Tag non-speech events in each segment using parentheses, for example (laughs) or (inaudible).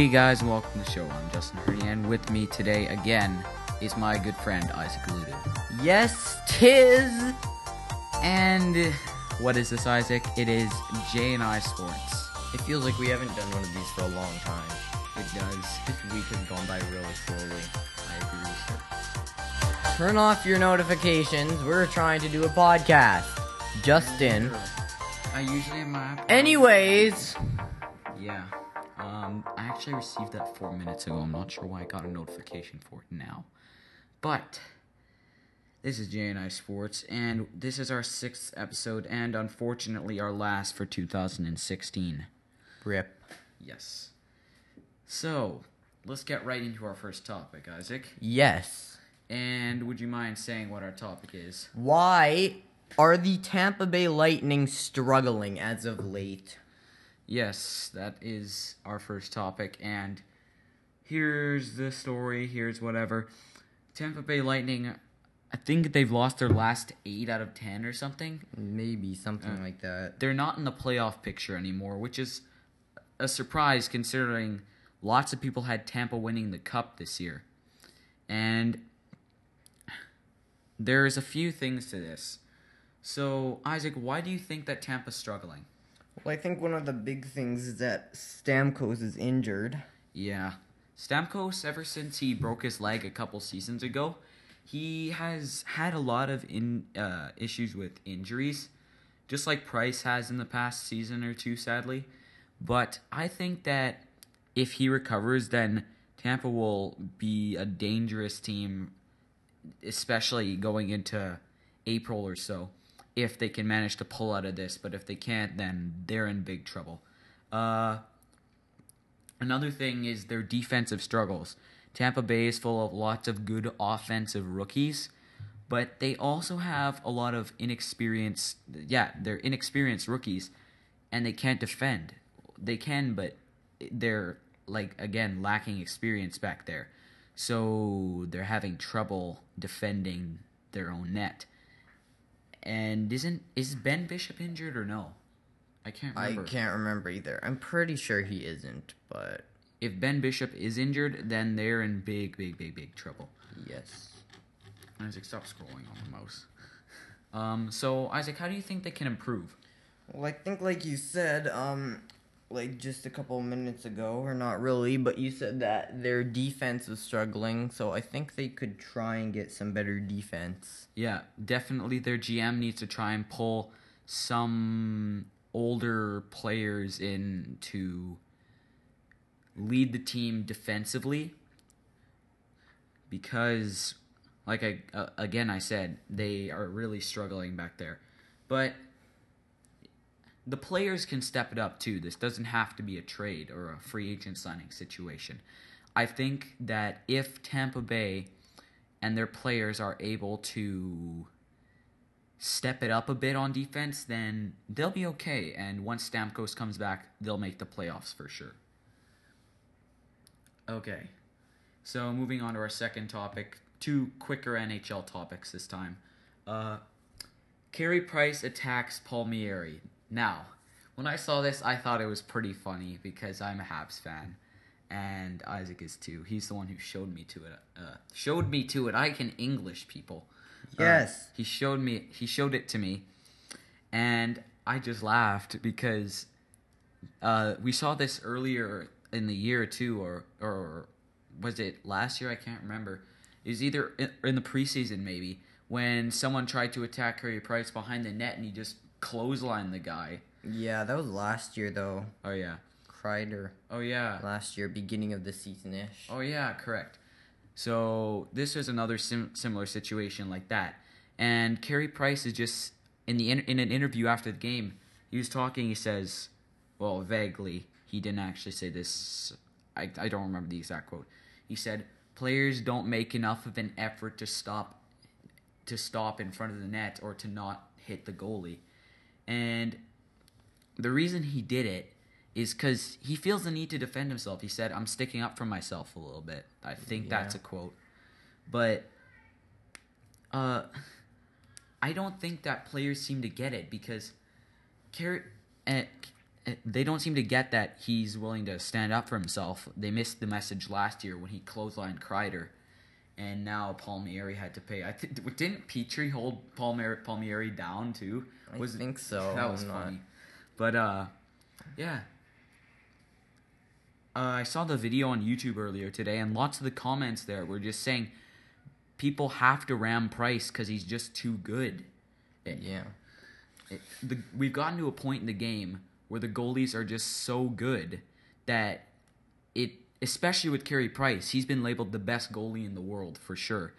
Hey guys, and welcome to the show. I'm Justin Hurdy, and with me today again is my good friend Isaac Ludo. Yes, tis. And what is this, Isaac? It is J and I Sports. It feels like we haven't done one of these for a long time. It does. This week has gone by really slowly. I agree with Turn off your notifications. We're trying to do a podcast. Justin. I usually have my. Anyways, Yeah. I actually received that four minutes ago. I'm not sure why I got a notification for it now. But this is J and I Sports, and this is our sixth episode, and unfortunately our last for 2016. rip. Yes. So let's get right into our first topic, Isaac. Yes. And would you mind saying what our topic is? Why are the Tampa Bay Lightning struggling as of late? Yes, that is our first topic, and here's the story. Here's whatever. Tampa Bay Lightning. I think they've lost their last eight out of ten or something. Maybe something Uh, like that. They're not in the playoff picture anymore, which is a surprise considering lots of people had Tampa winning the cup this year. And there's a few things to this. So, Isaac, why do you think that Tampa's struggling? Well, I think one of the big things is that Stamkos is injured. Yeah. Stamkos, ever since he broke his leg a couple seasons ago, he has had a lot of in uh, issues with injuries, just like Price has in the past season or two, sadly. But I think that if he recovers, then Tampa will be a dangerous team, especially going into April or so, if they can manage to pull out of this. But if they can't, then they're in big trouble. Uh, Another thing is their defensive struggles. Tampa Bay is full of lots of good offensive rookies, but they also have a lot of inexperienced. Yeah, they're inexperienced rookies, and they can't defend. They can, but they're like again lacking experience back there, so they're having trouble defending their own net. And isn't is Ben Bishop injured or no? I can't remember. I can't remember either. I'm pretty sure he isn't, but if Ben Bishop is injured, then they're in big, big, big, big trouble. yes. Isaac, stop scrolling on the mouse. Um, so Isaac, how do you think they can improve? Well, I think, like you said, um, like just a couple minutes ago, or not really, but you said that their defense was struggling, so I think they could try and get some better defense. Yeah, definitely their GM needs to try and pull some older players in to lead the team defensively because like I uh, again I said they are really struggling back there. But the players can step it up too. This doesn't have to be a trade or a free agent signing situation. I think that if Tampa Bay and their players are able to step it up a bit on defense, then they'll be okay. And once Stamkos comes back, they'll make the playoffs for sure. Okay. So moving on to our second topic, two quicker NHL topics this time. Uh, Carey Price attacks Palmieri. Now, when I saw this, I thought it was pretty funny because I'm a Habs fan, and Isaac is too. He's the one who showed me to it. Uh, showed me to it. I can English people. Uh, Yes. he showed me. He showed it to me, and I just laughed because uh, we saw this earlier in the year too, or or was it last year? I can't remember. It was either in, in the preseason maybe when someone tried to attack Carey Price behind the net and he just clotheslined the guy. Yeah, that was last year though. Oh yeah. Kreider Oh yeah. last year, beginning of the season ish. Oh yeah, correct. So this is another sim- similar situation like that, and Carey Price is just in the in, in an interview after the game. He was talking. He says, well, vaguely. He didn't actually say this. I I don't remember the exact quote. He said, "Players don't make enough of an effort to stop to stop in front of the net or to not hit the goalie," and the reason he did it is because he feels the need to defend himself. He said, I'm sticking up for myself a little bit. I think that's a quote. But uh, I don't think that players seem to get it because Carey, uh, eh, they don't seem to get that he's willing to stand up for himself. They missed the message last year when he clotheslined Kreider, and now Palmieri had to pay. I think didn't Petry hold Palmieri, Palmieri down too? I think so. (laughs) That was I'm not- funny. But uh, yeah. Uh, I saw the video on YouTube earlier today, and lots of the comments there were just saying people have to ram Price because he's just too good. It- Yeah. it- the, we've gotten to a point in the game where the goalies are just so good that it, especially with Carey Price, he's been labeled the best goalie in the world for sure,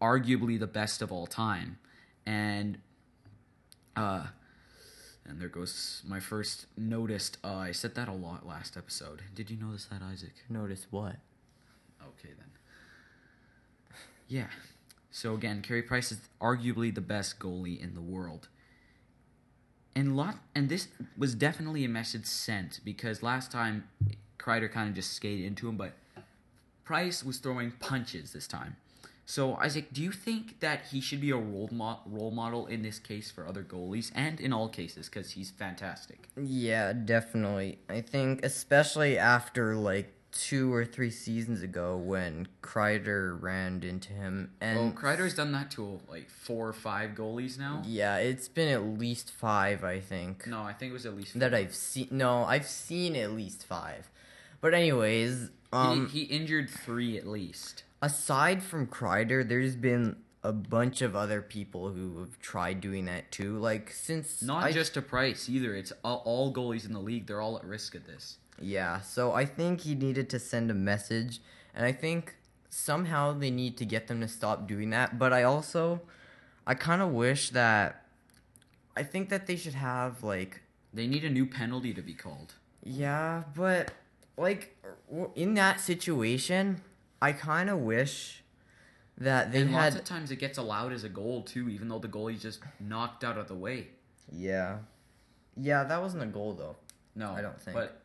arguably the best of all time, and uh, and there goes my first noticed. Uh, I said that a lot last episode. Did you notice that, Isaac? Notice what? Okay then. Yeah. So again, Carey Price is arguably the best goalie in the world. And lot and this was definitely a message sent because last time Kreider kind of just skated into him, but Price was throwing punches this time. So Isaac, do you think that he should be a role mo- role model in this case for other goalies and in all cases because he's fantastic? Yeah, definitely. I think especially after like two or three seasons ago when Kreider ran into him and Oh, Kreider's done that to like four or five goalies now. Yeah, it's been at least five, I think. No, I think it was at least That. I've seen. No, I've seen at least five. But anyways, um, he, he injured three at least. aside from Kreider, there's been a bunch of other people who have tried doing that too. Like since Not I- just a price either. It's all, all goalies in the league. They're all at risk of this. Yeah, so I think he needed to send a message, and I think somehow they need to get them to stop doing that. But I also, I kind of wish that, I think that they should have like, They need a new penalty to be called. yeah, but like in that situation, I kind of wish that they and had, lots of times it gets allowed as a goal too, even though the goalie's just knocked out of the way. yeah, yeah, that wasn't a goal though. No, I don't think. But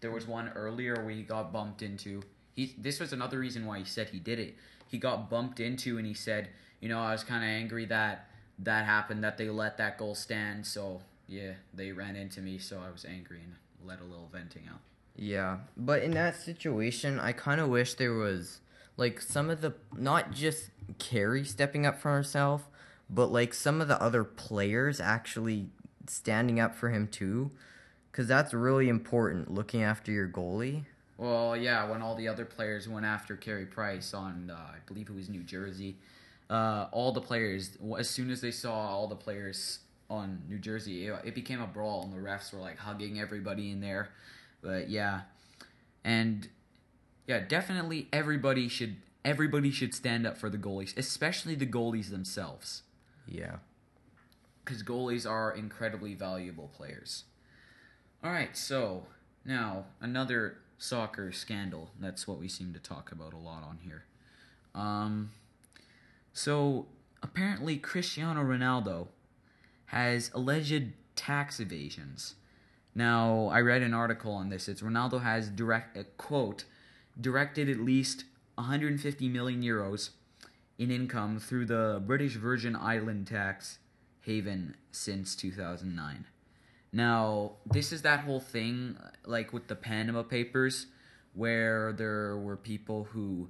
there was one earlier where he got bumped into. He this was another reason why he said he did it. He got bumped into, and he said, you know, I was kind of angry that that happened, that they let that goal stand. So yeah, they ran into me, so I was angry and let a little venting out. Yeah, but in that situation, I kind of wish there was like some of the not just Carey stepping up for herself, but like some of the other players actually standing up for him too, because that's really important. Looking after your goalie. Well, yeah, when all the other players went after Carey Price on, uh, I believe it was New Jersey, uh, all the players, as soon as they saw all the players on New Jersey, it, it became a brawl, and the refs were like hugging everybody in there. But yeah, and yeah, definitely everybody should everybody should stand up for the goalies, especially the goalies themselves, Yeah. because goalies are incredibly valuable players. All right, so now another soccer scandal. That's what we seem to talk about a lot on here. Um, so apparently Cristiano Ronaldo has alleged tax evasions. Now I read an article on this. It's Ronaldo has direct quote directed at least 150 million euros in income through the British Virgin Island tax haven since 2009. Now, this is that whole thing, like with the Panama Papers, where there were people who,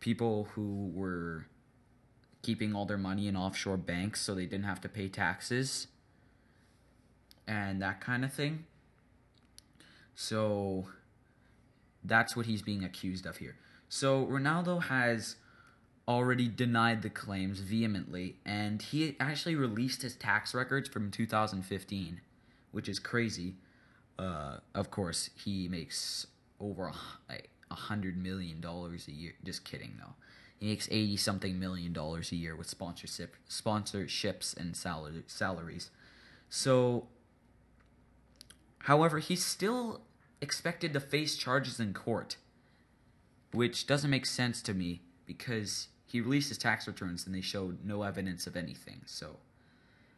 people who were keeping all their money in offshore banks so they didn't have to pay taxes, and that kind of thing. So, that's what he's being accused of here. So, Ronaldo has already denied the claims vehemently, and he actually released his tax records from 2015, which is crazy. Uh, of course, he makes over a, hundred million dollars a year. Just kidding, though. He makes eighty something million dollars a year with sponsorship, sponsorships, and salary, salaries. So, however, he's still expected to face charges in court, which doesn't make sense to me because he released his tax returns and they showed no evidence of anything. So,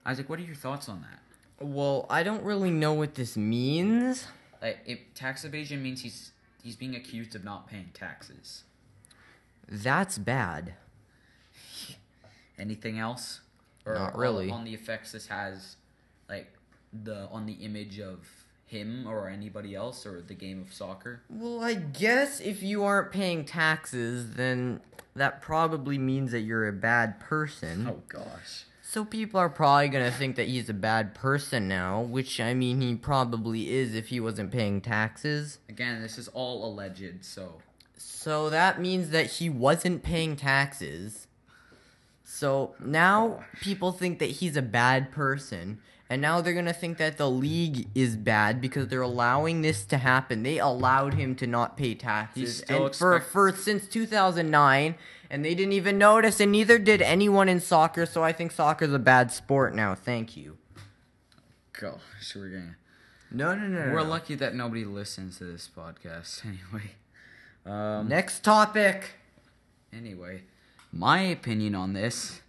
Isaac, what are your thoughts on that? Well, I don't really know what this means. Like, if tax evasion means he's he's being accused of not paying taxes. That's bad. (laughs) Anything else? Not on- really. On the effects this has, like, the on the image of him or anybody else or the game of soccer? Well, I guess if you aren't paying taxes, then that probably means that you're a bad person. Oh gosh. So people are probably gonna think that he's a bad person now, which I mean he probably is if he wasn't paying taxes. Again, this is all alleged, so So that means that he wasn't paying taxes. So now people think that he's a bad person, and now they're gonna think that the league is bad because they're allowing this to happen. They allowed him to not pay taxes, and for expect- for since 2009, and they didn't even notice, and neither did anyone in soccer. So I think soccer's a bad sport now. Thank you. gosh, we're gonna No, no, no. We're lucky that nobody listens to this podcast (laughs) anyway. Um Next topic. Anyway, my opinion on this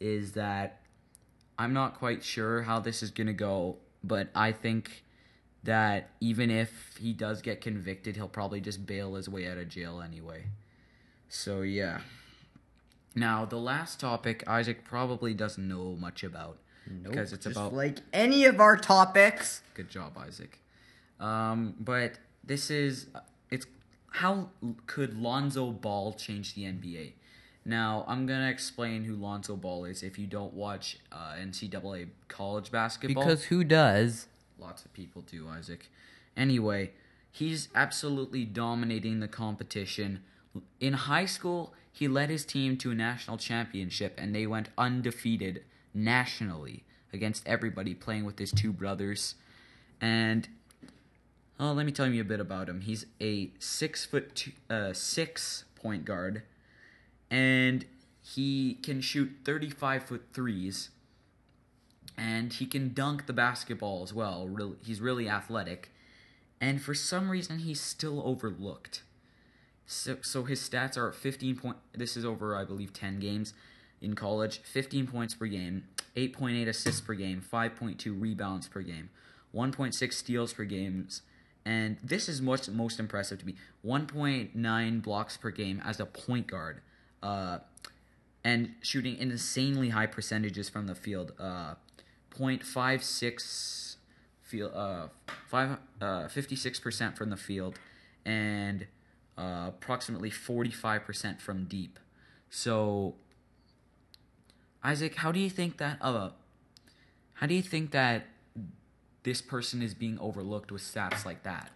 is that I'm not quite sure how this is going to go, but I think that even if he does get convicted, he'll probably just bail his way out of jail anyway. So, yeah. Now, the last topic Isaac probably doesn't know much about because it's Just about like any of our topics. Good job, Isaac. Um, but this is it's how could Lonzo Ball change the NBA? Now I'm gonna explain who Lonzo Ball is if you don't watch uh, NCAA college basketball. Because who does? Lots of people do, Isaac. Anyway, he's absolutely dominating the competition. In high school, he led his team to a national championship and they went undefeated nationally against everybody playing with his two brothers. And oh, let me tell you a bit about him. He's a six foot two, uh, six point guard, and he can shoot thirty five foot threes and he can dunk the basketball as well. Really, he's really athletic, and for some reason he's still overlooked. So, so his stats are 15 point. This is over, I believe, 10 games in college. 15 points per game, 8.8 assists per game, 5.2 rebounds per game, 1.6 steals per games, and this is most most impressive to me. 1.9 blocks per game as a point guard. Uh, and shooting insanely high percentages from the field. Uh, 0.56 field, uh, five, uh, 56% from the field, and uh, approximately 45% from deep. So, Isaac, how do you think that? Uh, how do you think that this person is being overlooked with stats like that?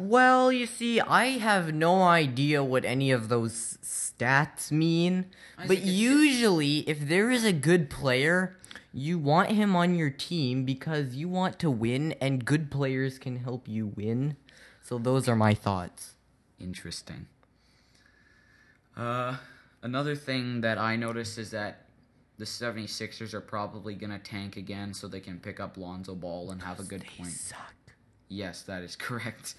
Well, you see, I have no idea what any of those stats mean. But usually, if there is a good player, you want him on your team because you want to win, and good players can help you win. So, those are my thoughts. Interesting. Uh, another thing that I noticed is that the 76ers are probably going to tank again so they can pick up Lonzo Ball and have a good point. suck. Yes, that is (laughs) correct.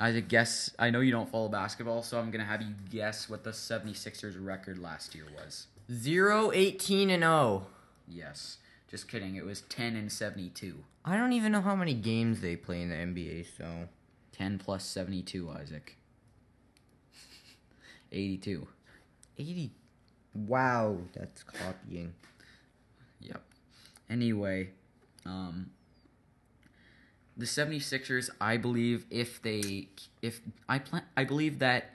I guess I know you don't follow basketball, so I'm going to have you guess what the 76ers record last year was. 0, 18, and 0. Yes. Just kidding. It was 10 and 72. I don't even know how many games they play in the NBA, so. 10 plus 72, Isaac. (laughs) 82. 80. Wow, that's copying. Yep. Anyway, um the 76ers, I believe if they if I plan I believe that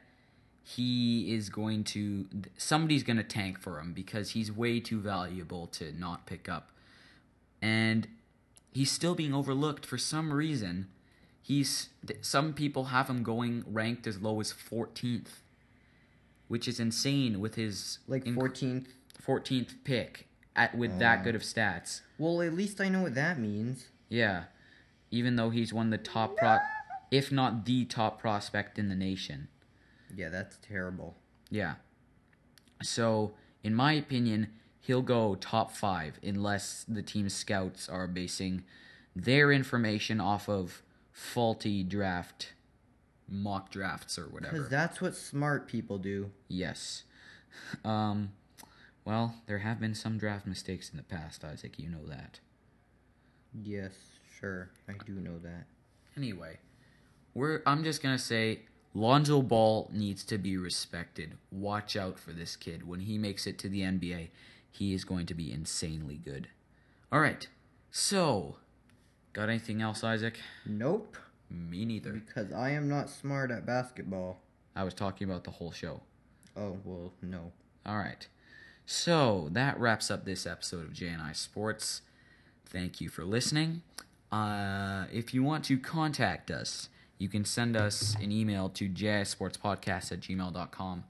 he is going to somebody's going to tank for him because he's way too valuable to not pick up. And he's still being overlooked for some reason. He's some people have him going ranked as low as 14th, which is insane with his Like inc- 14th. 14th pick at with that oh. good of stats. Well, at least I know what that means. Yeah. Even though he's one of the top pro if not the top prospect in the nation. Yeah, that's terrible. Yeah. So, in my opinion, he'll go top 5 unless the team scouts are basing their information off of faulty draft mock drafts or whatever. Because that's what smart people do. Yes. Um well, there have been some draft mistakes in the past, Isaac, you know that. Yes, sure. I do know that. Anyway, we're I'm just gonna say Lonzo Ball needs to be respected. Watch out for this kid. When he makes it to the NBA, he is going to be insanely good. Alright, so Got anything else, Isaac? Nope. Me neither. Because I am not smart at basketball. I was talking about the whole show. Oh, well, no. All right. So that wraps up this episode of J&I Sports. Thank you for listening. Uh, if you want to contact us, you can send us an email to jisportspodcast at gmail.com.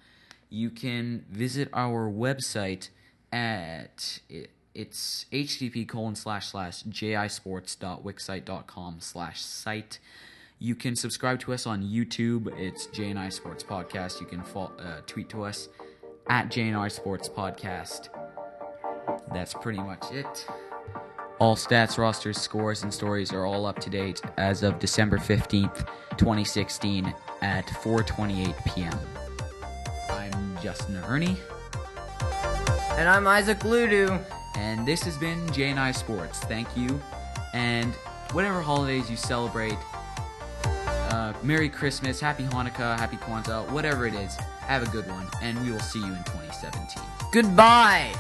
You can visit our website at it, it's http colon slash slash jisports.wixsite.com slash site. You can subscribe to us on YouTube. It's JNI Sports Podcast. You can fo- uh, tweet to us at JNR Sports Podcast. That's pretty much it. All stats, rosters, scores, and stories are all up to date as of December 15th, 2016 at 4:28 p.m. I'm Justin Ernie, And I'm Isaac Ludu. and this has been J&I Sports. Thank you, and whatever holidays you celebrate, uh, Merry Christmas, Happy Hanukkah, Happy Kwanzaa, whatever it is, have a good one, and we will see you in 2017. Goodbye.